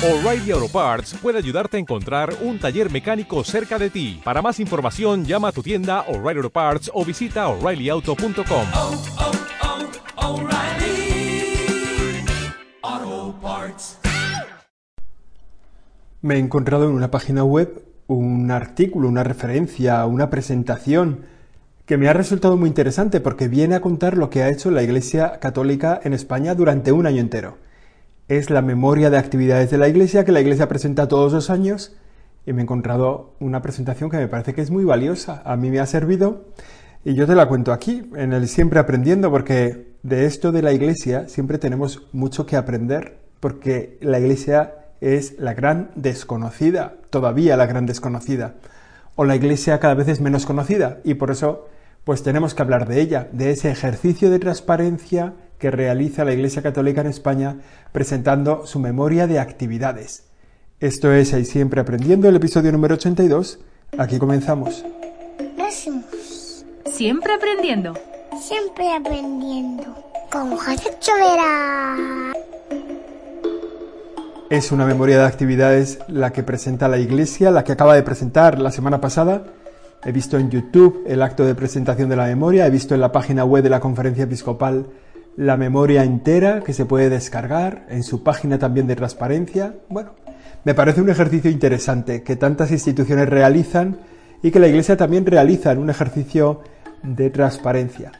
O'Reilly Auto Parts puede ayudarte a encontrar un taller mecánico cerca de ti. Para más información, llama a tu tienda O'Reilly Auto Parts o visita oreillyauto.com. oh, oh, Parts. Me he encontrado en una página web un artículo, una referencia, una presentación que me ha resultado muy interesante porque viene a contar lo que ha hecho la Iglesia Católica en España durante un año entero es la memoria de actividades de la Iglesia que la Iglesia presenta todos los años y me he encontrado una presentación que me parece que es muy valiosa. A mí me ha servido y yo te la cuento aquí, en el Siempre Aprendiendo, porque de esto de la Iglesia siempre tenemos mucho que aprender, porque la Iglesia es la gran desconocida, todavía la gran desconocida, o la Iglesia cada vez es menos conocida y por eso pues tenemos que hablar de ella, de ese ejercicio de transparencia que realiza la Iglesia Católica en España presentando su memoria de actividades. Esto es Ahí Siempre Aprendiendo, el episodio número 82. Aquí comenzamos. Siempre aprendiendo. Siempre aprendiendo. Con José Chovera. Es una memoria de actividades la que presenta la Iglesia, la que acaba de presentar la semana pasada. He visto en YouTube el acto de presentación de la memoria, he visto en la página web de la Conferencia Episcopal la memoria entera que se puede descargar, en su página también de transparencia. Bueno, me parece un ejercicio interesante que tantas instituciones realizan y que la Iglesia también realiza en un ejercicio de transparencia.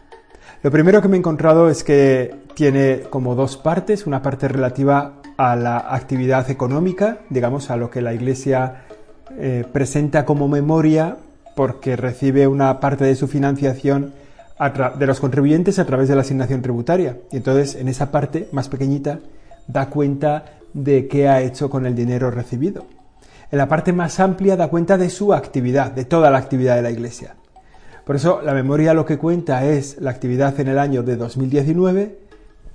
Lo primero que me he encontrado es que tiene como dos partes, una parte relativa a la actividad económica, digamos, a lo que la Iglesia eh, presenta como memoria porque recibe una parte de su financiación de los contribuyentes a través de la asignación tributaria. Y entonces, en esa parte más pequeñita, da cuenta de qué ha hecho con el dinero recibido. En la parte más amplia da cuenta de su actividad, de toda la actividad de la Iglesia. Por eso la memoria lo que cuenta es la actividad en el año de 2019,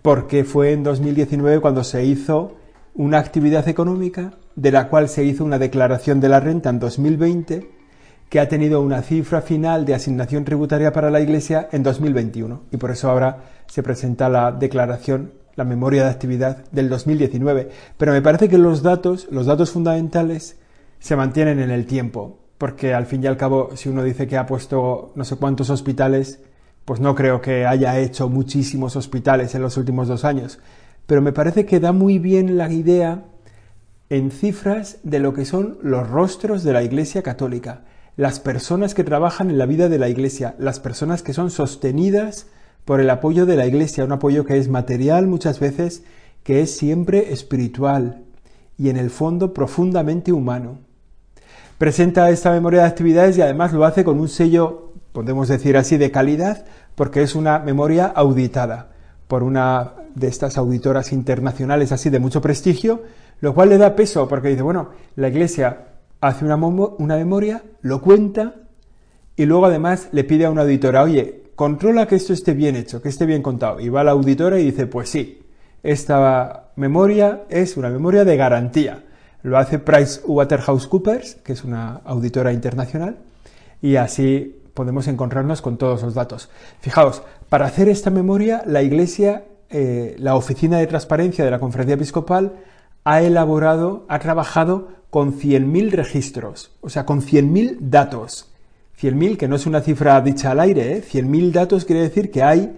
porque fue en 2019 cuando se hizo una actividad económica de la cual se hizo una declaración de la renta en 2020 que ha tenido una cifra final de asignación tributaria para la Iglesia en 2021 y por eso ahora se presenta la declaración, la memoria de actividad del 2019. Pero me parece que los datos, los datos fundamentales, se mantienen en el tiempo, porque al fin y al cabo, si uno dice que ha puesto no sé cuántos hospitales, pues no creo que haya hecho muchísimos hospitales en los últimos dos años. Pero me parece que da muy bien la idea en cifras de lo que son los rostros de la Iglesia Católica las personas que trabajan en la vida de la Iglesia, las personas que son sostenidas por el apoyo de la Iglesia, un apoyo que es material muchas veces, que es siempre espiritual y en el fondo profundamente humano. Presenta esta memoria de actividades y además lo hace con un sello, podemos decir así, de calidad, porque es una memoria auditada por una de estas auditoras internacionales así de mucho prestigio, lo cual le da peso porque dice, bueno, la Iglesia hace una, una memoria, lo cuenta y luego además le pide a una auditora, oye, controla que esto esté bien hecho, que esté bien contado. Y va la auditora y dice, pues sí, esta memoria es una memoria de garantía. Lo hace PricewaterhouseCoopers, que es una auditora internacional, y así podemos encontrarnos con todos los datos. Fijaos, para hacer esta memoria, la Iglesia, eh, la Oficina de Transparencia de la Conferencia Episcopal, ha elaborado, ha trabajado con 100.000 registros, o sea, con 100.000 datos. 100.000, que no es una cifra dicha al aire, ¿eh? 100.000 datos quiere decir que hay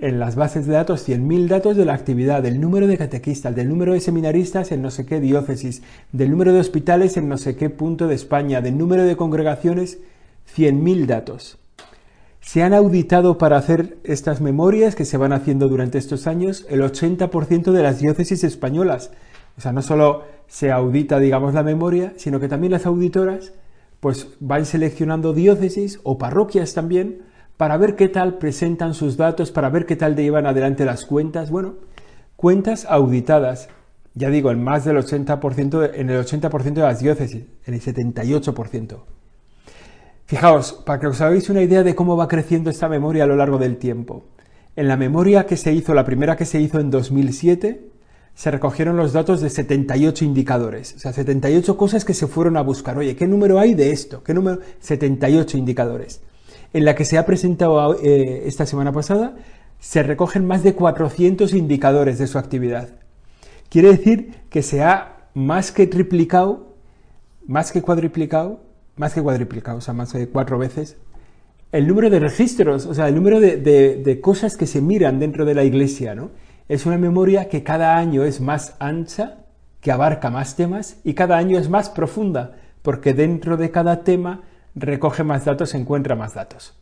en las bases de datos 100.000 datos de la actividad, del número de catequistas, del número de seminaristas en no sé qué diócesis, del número de hospitales en no sé qué punto de España, del número de congregaciones, 100.000 datos. Se han auditado para hacer estas memorias que se van haciendo durante estos años el 80% de las diócesis españolas. O sea, no solo se audita, digamos, la memoria, sino que también las auditoras pues van seleccionando diócesis o parroquias también para ver qué tal presentan sus datos, para ver qué tal llevan adelante las cuentas. Bueno, cuentas auditadas, ya digo, en más del 80%, en el 80% de las diócesis, en el 78%. Fijaos, para que os hagáis una idea de cómo va creciendo esta memoria a lo largo del tiempo. En la memoria que se hizo, la primera que se hizo en 2007, se recogieron los datos de 78 indicadores, o sea, 78 cosas que se fueron a buscar. Oye, ¿qué número hay de esto? ¿Qué número? 78 indicadores. En la que se ha presentado eh, esta semana pasada, se recogen más de 400 indicadores de su actividad. Quiere decir que se ha más que triplicado, más que cuadriplicado, más que cuadriplicado, o sea, más de cuatro veces, el número de registros, o sea, el número de, de- de cosas que se miran dentro de la iglesia, ¿no? Es una memoria que cada año es más ancha, que abarca más temas y cada año es más profunda, porque dentro de cada tema recoge más datos, encuentra más datos.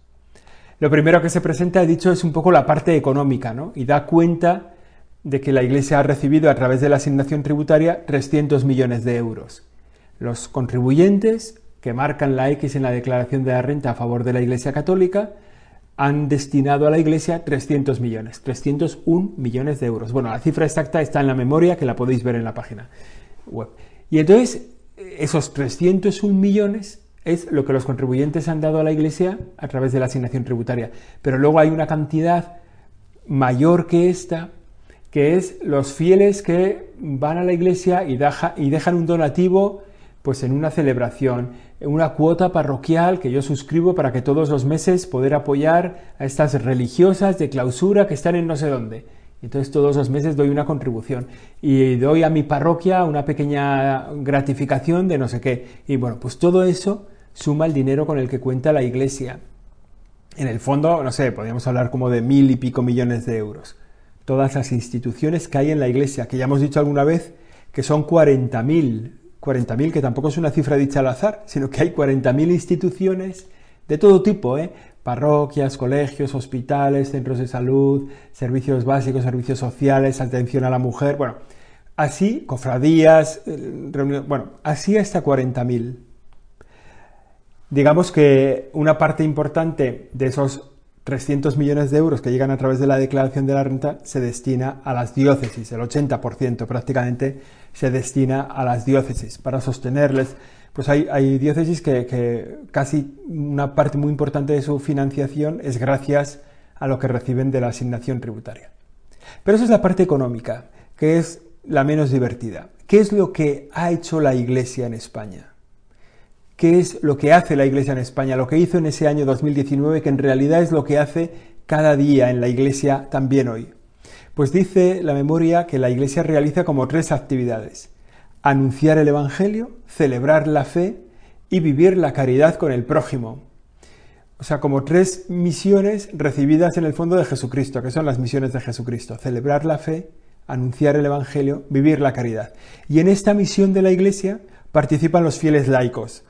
Lo primero que se presenta, he dicho, es un poco la parte económica, ¿no? Y da cuenta de que la Iglesia ha recibido a través de la asignación tributaria 300 millones de euros. Los contribuyentes que marcan la X en la declaración de la renta a favor de la Iglesia Católica han destinado a la Iglesia 300 millones, 301 millones de euros. Bueno, la cifra exacta está en la memoria que la podéis ver en la página web. Y entonces, esos 301 millones es lo que los contribuyentes han dado a la Iglesia a través de la asignación tributaria. Pero luego hay una cantidad mayor que esta, que es los fieles que van a la Iglesia y, y dejan un donativo pues en una celebración, en una cuota parroquial que yo suscribo para que todos los meses poder apoyar a estas religiosas de clausura que están en no sé dónde. Entonces todos los meses doy una contribución y doy a mi parroquia una pequeña gratificación de no sé qué. Y bueno, pues todo eso suma el dinero con el que cuenta la iglesia. En el fondo, no sé, podríamos hablar como de mil y pico millones de euros. Todas las instituciones que hay en la iglesia, que ya hemos dicho alguna vez que son 40.000, 40.000 que tampoco es una cifra dicha al azar, sino que hay 40.000 instituciones de todo tipo, ¿eh? parroquias, colegios, hospitales, centros de salud, servicios básicos, servicios sociales, atención a la mujer, bueno, así, cofradías, eh, reuniones, bueno, así hasta 40.000. Digamos que una parte importante de esos 300 millones de euros que llegan a través de la declaración de la renta se destina a las diócesis, el 80% prácticamente se destina a las diócesis para sostenerles. Pues hay, diócesis que, que casi una parte muy importante de su financiación es gracias a lo que reciben de la asignación tributaria. Pero eso es la parte económica, que es la menos divertida. ¿Qué es lo que ha hecho la Iglesia en España? ¿Qué es lo que hace la Iglesia en España? Lo que hizo en ese año 2019, que en realidad es lo que hace cada día en la Iglesia también hoy. Pues dice la memoria que la Iglesia realiza como tres actividades. Anunciar el Evangelio, celebrar la fe y vivir la caridad con el prójimo. O sea, como tres misiones recibidas en el fondo de Jesucristo, que son las misiones de Jesucristo. Celebrar la fe, anunciar el Evangelio, vivir la caridad. Y en esta misión de la Iglesia participan los fieles laicos.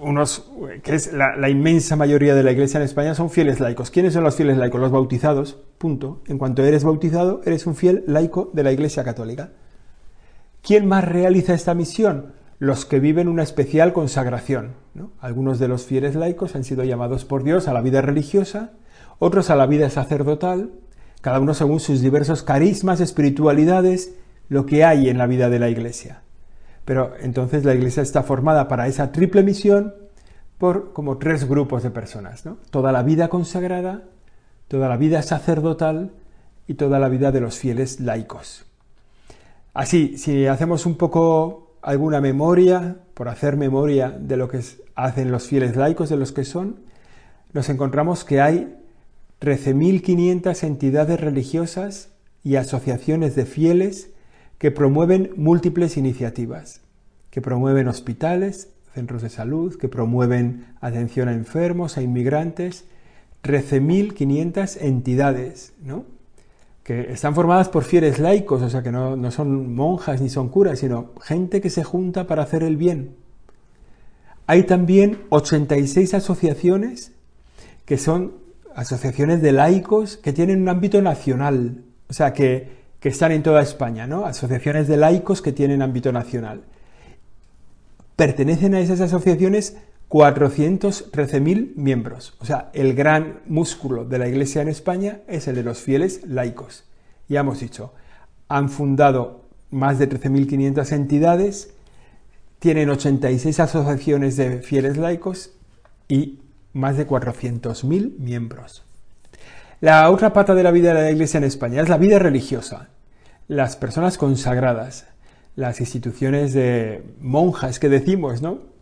Unos, que es la, inmensa mayoría de la Iglesia en España, son fieles laicos. ¿Quiénes son los fieles laicos? Los bautizados, punto. En cuanto eres bautizado, eres un fiel laico de la Iglesia Católica. ¿Quién más realiza esta misión? Los que viven una especial consagración. ¿no? Algunos de los fieles laicos han sido llamados por Dios a la vida religiosa, otros a la vida sacerdotal, cada uno según sus diversos carismas, espiritualidades, lo que hay en la vida de la Iglesia. Pero entonces la Iglesia está formada para esa triple misión por como tres grupos de personas. ¿no? Toda la vida consagrada, toda la vida sacerdotal y toda la vida de los fieles laicos. Así, si hacemos un poco alguna memoria, por hacer memoria de lo que hacen los fieles laicos, de los que son, nos encontramos que hay 13.500 entidades religiosas y asociaciones de fieles que promueven múltiples iniciativas, que promueven hospitales, centros de salud, que promueven atención a enfermos, a inmigrantes, 13.500 entidades, ¿no? que están formadas por fieles laicos, o sea que no, no son monjas ni son curas, sino gente que se junta para hacer el bien. Hay también 86 asociaciones que son asociaciones de laicos que tienen un ámbito nacional, o sea que, que están en toda España, ¿no? Asociaciones de laicos que tienen ámbito nacional. Pertenecen a esas asociaciones 413.000 miembros. O sea, el gran músculo de la Iglesia en España es el de los fieles laicos. Ya hemos dicho, han fundado más de 13.500 entidades, tienen 86 asociaciones de fieles laicos y más de 400.000 miembros. La otra pata de la vida de la Iglesia en España es la vida religiosa. Las personas consagradas, las instituciones de monjas que decimos, ¿no?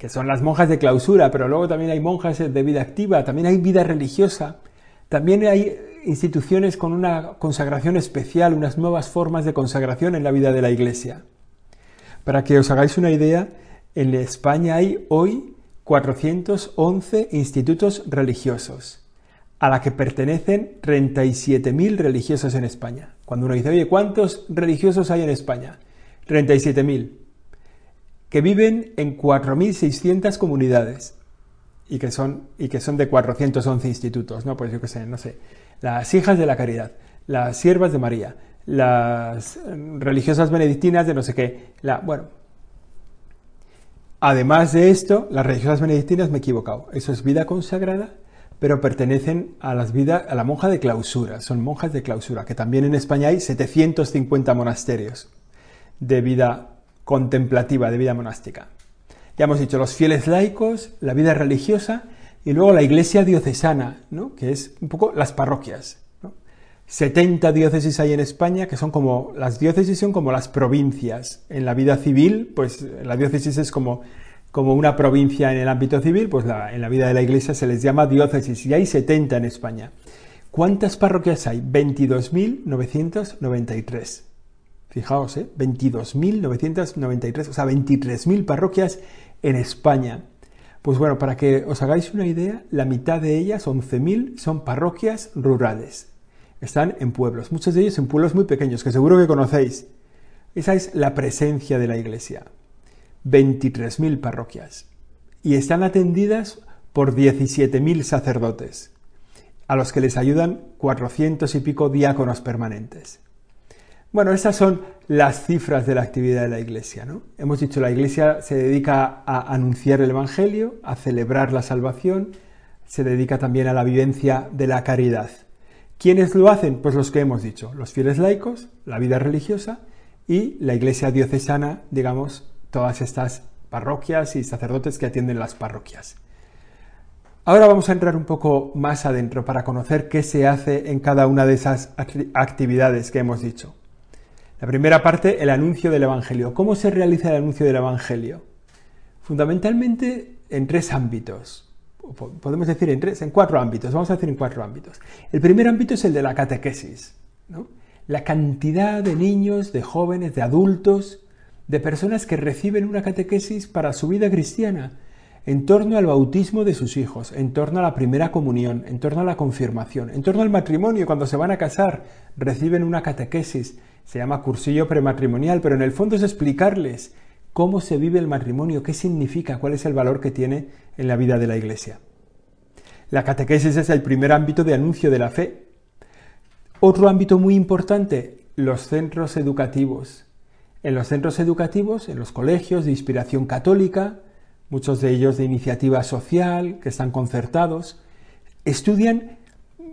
que son las monjas de clausura, pero luego también hay monjas de vida activa, también hay vida religiosa, también hay instituciones con una consagración especial, unas nuevas formas de consagración en la vida de la Iglesia. Para que os hagáis una idea, en España hay hoy 411 institutos religiosos, a la que pertenecen 37.000 religiosos en España. Cuando uno dice, oye, ¿cuántos religiosos hay en España? 37.000, que viven en 4.600 comunidades y que, son, y que son de 411 institutos, ¿no? Pues yo qué sé, no sé, las hijas de la caridad, las siervas de María, las religiosas benedictinas de no sé qué, la, bueno, Además de esto, las religiosas benedictinas me he equivocado. Eso es vida consagrada, pero pertenecen a, las vidas, a la monja de clausura. Son monjas de clausura, que también en España hay 750 monasterios de vida contemplativa, de vida monástica. Ya hemos dicho los fieles laicos, la vida religiosa y luego la iglesia diocesana, ¿no? que es un poco las parroquias. 70 diócesis hay en España, que son como, las diócesis son como las provincias. En la vida civil, pues la diócesis es como, como una provincia en el ámbito civil, pues en la vida de la iglesia se les llama diócesis y hay 70 en España. ¿Cuántas parroquias hay? 22.993. Fijaos, ¿eh? 22.993, o sea, 23.000 parroquias en España. Pues bueno, para que os hagáis una idea, la mitad de ellas, 11.000, son parroquias rurales están en pueblos, muchos de ellos en pueblos muy pequeños, que seguro que conocéis. Esa es la presencia de la Iglesia. 23.000 parroquias. Y están atendidas por 17.000 sacerdotes, a los que les ayudan 400 y pico diáconos permanentes. Bueno, estas son las cifras de la actividad de la Iglesia. ¿no? Hemos dicho, la Iglesia se dedica a anunciar el Evangelio, a celebrar la salvación, se dedica también a la vivencia de la caridad. ¿Quiénes lo hacen? Pues los que hemos dicho, los fieles laicos, la vida religiosa y la iglesia diocesana, digamos, todas estas parroquias y sacerdotes que atienden las parroquias. Ahora vamos a entrar un poco más adentro para conocer qué se hace en cada una de esas actividades que hemos dicho. La primera parte, el anuncio del Evangelio. ¿Cómo se realiza el anuncio del Evangelio? Fundamentalmente en tres ámbitos podemos decir en tres, en cuatro ámbitos, vamos a decir en cuatro ámbitos. El primer ámbito es el de la catequesis, la cantidad de niños, de jóvenes, de adultos, de personas que reciben una catequesis para su vida cristiana, en torno al bautismo de sus hijos, en torno a la primera comunión, en torno a la confirmación, en torno al matrimonio, cuando se van a casar, reciben una catequesis, se llama cursillo prematrimonial, pero en el fondo es explicarles cómo se vive el matrimonio, qué significa, cuál es el valor que tiene en la vida de la Iglesia. La catequesis es el primer ámbito de anuncio de la fe. Otro ámbito muy importante, los centros educativos. En los centros educativos, en los colegios de inspiración católica, muchos de ellos de iniciativa social, que están concertados, estudian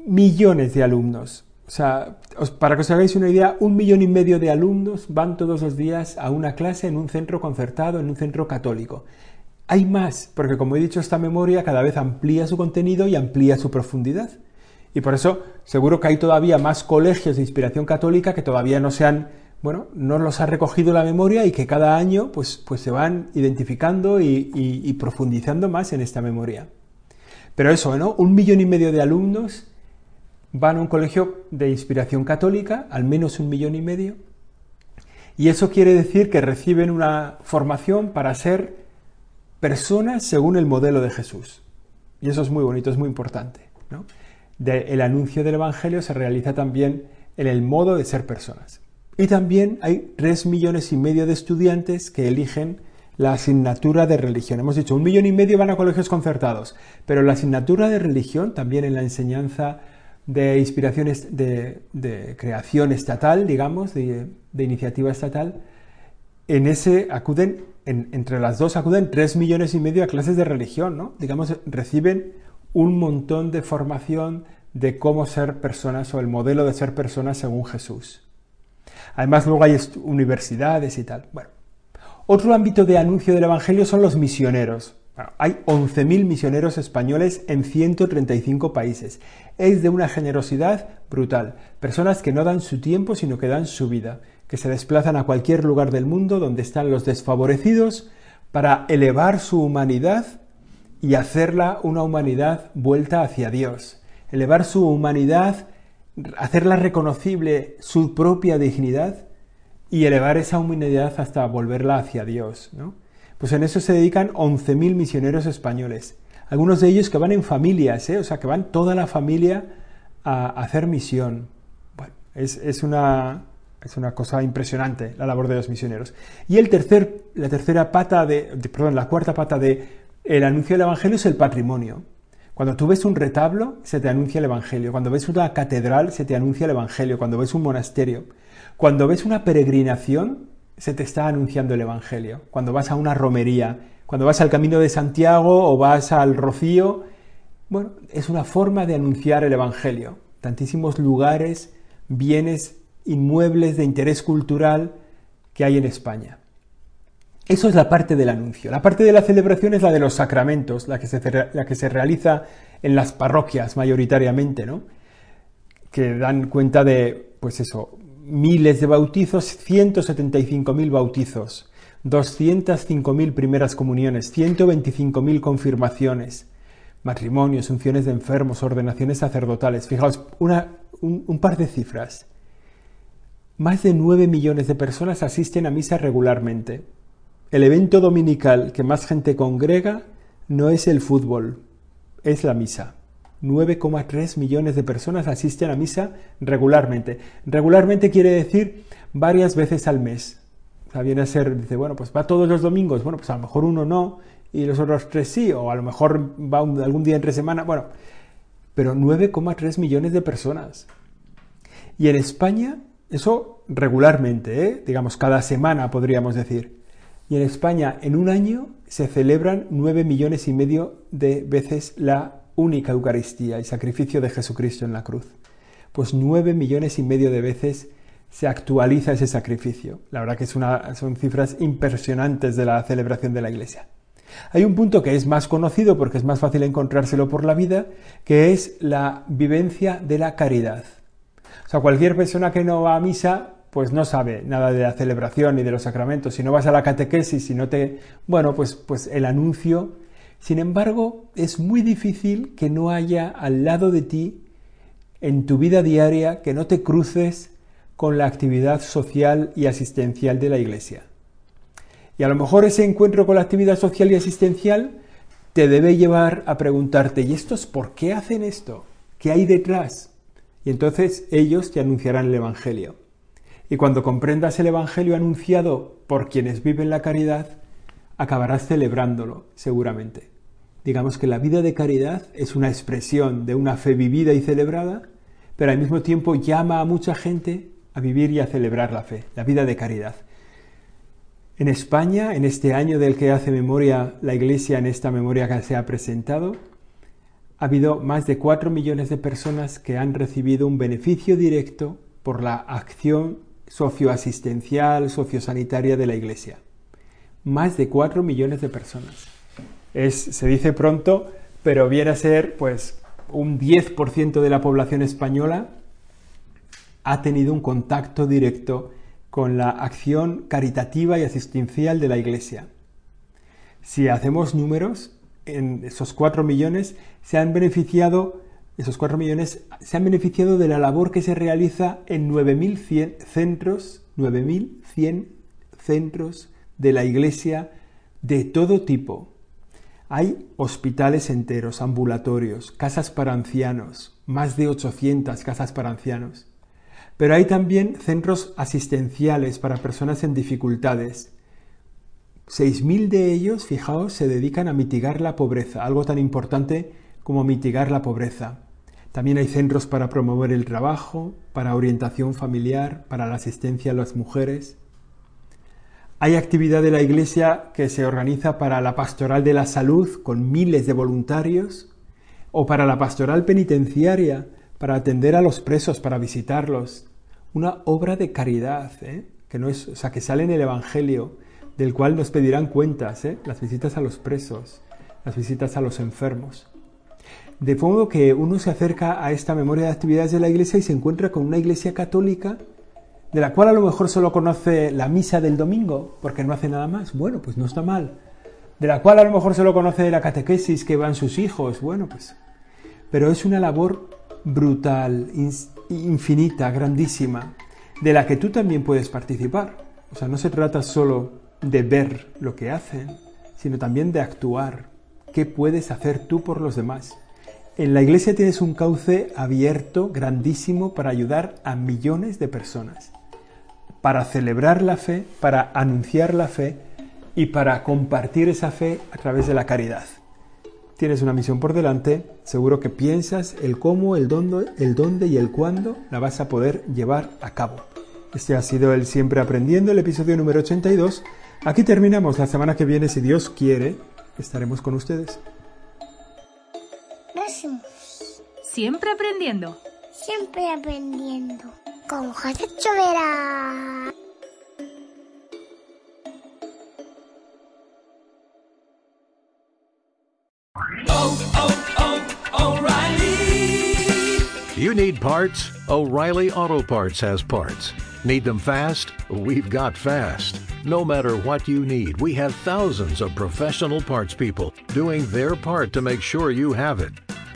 millones de alumnos. O sea, para que os hagáis una idea, un millón y medio de alumnos van todos los días a una clase en un centro concertado, en un centro católico. Hay más, porque como he dicho, esta memoria cada vez amplía su contenido y amplía su profundidad. Y por eso seguro que hay todavía más colegios de inspiración católica que todavía no se han, bueno, no los ha recogido la memoria y que cada año pues, pues se van identificando y, y profundizando más en esta memoria. Pero eso, ¿no? Un millón y medio de alumnos van a un colegio de inspiración católica, al menos un millón y medio, y eso quiere decir que reciben una formación para ser personas según el modelo de Jesús. Y eso es muy bonito, es muy importante. el anuncio del Evangelio se realiza también en el modo de ser personas. Y también hay tres millones y medio de estudiantes que eligen la asignatura de religión. Hemos dicho, un millón y medio van a colegios concertados, pero la asignatura de religión, también en la enseñanza de inspiraciones de, creación estatal, digamos, de, iniciativa estatal, en ese acuden, entre las dos acuden tres millones y medio a clases de religión, ¿no? Digamos, reciben un montón de formación de cómo ser personas o el modelo de ser personas según Jesús. Además, luego hay universidades y tal. Bueno, otro ámbito de anuncio del Evangelio son los misioneros hay 11.000 misioneros españoles en 135 países. Es de una generosidad brutal. Personas que no dan su tiempo, sino que dan su vida, que se desplazan a cualquier lugar del mundo donde están los desfavorecidos para elevar su humanidad y hacerla una humanidad vuelta hacia Dios. Elevar su humanidad, hacerla reconocible su propia dignidad y elevar esa humanidad hasta volverla hacia Dios. ¿no? Pues en eso se dedican 11.000 misioneros españoles. Algunos de ellos que van en familias, ¿eh? o sea, que van toda la familia a hacer misión. Bueno, es, es, una, es una cosa impresionante la labor de los misioneros. Y el tercer, la tercera pata de, de perdón, la cuarta pata de el anuncio del Evangelio es el patrimonio. Cuando tú ves un retablo, se te anuncia el Evangelio. Cuando ves una catedral, se te anuncia el Evangelio. Cuando ves un monasterio. Cuando ves una peregrinación, se te está anunciando el Evangelio. Cuando vas a una romería, cuando vas al Camino de Santiago o vas al Rocío, bueno, es una forma de anunciar el Evangelio. Tantísimos lugares, bienes, inmuebles de interés cultural que hay en España. Eso es la parte del anuncio. La parte de la celebración es la de los sacramentos, la que se, realiza en las parroquias mayoritariamente, ¿no? Que dan cuenta de, pues eso, miles de bautizos, 175.000 bautizos, 205.000 primeras comuniones, 125.000 confirmaciones, matrimonios, unciones de enfermos, ordenaciones sacerdotales. Fijaos, un, un par de cifras. Más de 9 millones de personas asisten a misa regularmente. El evento dominical que más gente congrega no es el fútbol, es la misa. 9,3 millones de personas asisten a misa regularmente. Regularmente quiere decir varias veces al mes. O sea, viene a ser, dice, bueno, pues va todos los domingos. Bueno, pues a lo mejor uno no y los otros tres sí, o a lo mejor va un, algún día entre semana. Bueno, pero 9,3 millones de personas. Y en España, eso regularmente, ¿eh? digamos, cada semana podríamos decir. Y en España, en un año, se celebran 9 millones y medio de veces la única Eucaristía y sacrificio de Jesucristo en la cruz. Pues nueve millones y medio de veces se actualiza ese sacrificio. La verdad que son cifras impresionantes de la celebración de la Iglesia. Hay un punto que es más conocido porque es más fácil encontrárselo por la vida, que es la vivencia de la caridad. O sea, cualquier persona que no va a misa, pues no sabe nada de la celebración ni de los sacramentos. Si no vas a la catequesis, si no te... Bueno, pues, pues el anuncio sin embargo, es muy difícil que no haya al lado de ti, en tu vida diaria, que no te cruces con la actividad social y asistencial de la Iglesia. Y a lo mejor ese encuentro con la actividad social y asistencial te debe llevar a preguntarte, ¿y estos por qué hacen esto? ¿Qué hay detrás? Y entonces ellos te anunciarán el Evangelio. Y cuando comprendas el Evangelio anunciado por quienes viven la caridad, acabarás celebrándolo, seguramente. Digamos que la vida de caridad es una expresión de una fe vivida y celebrada, pero al mismo tiempo llama a mucha gente a vivir y a celebrar la fe, la vida de caridad. En España, en este año del que hace memoria la Iglesia, en esta memoria que se ha presentado, ha habido más de cuatro millones de personas que han recibido un beneficio directo por la acción socioasistencial, sociosanitaria de la Iglesia más de 4 millones de personas. Es, se dice pronto, pero viene a ser pues un 10% de la población española ha tenido un contacto directo con la acción caritativa y asistencial de la Iglesia. Si hacemos números, en esos 4 millones se han beneficiado, esos 4 millones se han beneficiado de la labor que se realiza en 9.100 centros, 9.100 centros de la iglesia de todo tipo. Hay hospitales enteros, ambulatorios, casas para ancianos, más de 800 casas para ancianos. Pero hay también centros asistenciales para personas en dificultades. 6.000 de ellos, fijaos, se dedican a mitigar la pobreza, algo tan importante como mitigar la pobreza. También hay centros para promover el trabajo, para orientación familiar, para la asistencia a las mujeres. Hay actividad de la Iglesia que se organiza para la pastoral de la salud con miles de voluntarios o para la pastoral penitenciaria para atender a los presos, para visitarlos. Una obra de caridad, ¿eh? que no es, o sea, que sale en el Evangelio, del cual nos pedirán cuentas, ¿eh? las visitas a los presos, las visitas a los enfermos. De modo que uno se acerca a esta memoria de actividades de la Iglesia y se encuentra con una Iglesia católica de la cual a lo mejor solo conoce la misa del domingo, porque no hace nada más, bueno, pues no está mal. De la cual a lo mejor solo conoce la catequesis que van sus hijos, bueno, pues. Pero es una labor brutal, infinita, grandísima, de la que tú también puedes participar. O sea, no se trata solo de ver lo que hacen, sino también de actuar. ¿Qué puedes hacer tú por los demás? En la iglesia tienes un cauce abierto, grandísimo, para ayudar a millones de personas, para celebrar la fe, para anunciar la fe y para compartir esa fe a través de la caridad. Tienes una misión por delante, seguro que piensas el cómo, el dónde, el dónde y el cuándo la vas a poder llevar a cabo. Este ha sido el Siempre Aprendiendo, el episodio número 82. Aquí terminamos. La semana que viene, si Dios quiere, estaremos con ustedes. Racimos. Siempre aprendiendo. Siempre aprendiendo. Con José Chovera. Oh, oh, oh, you need parts? O'Reilly Auto Parts has parts. Need them fast? We've got fast. No matter what you need, we have thousands of professional parts people doing their part to make sure you have it.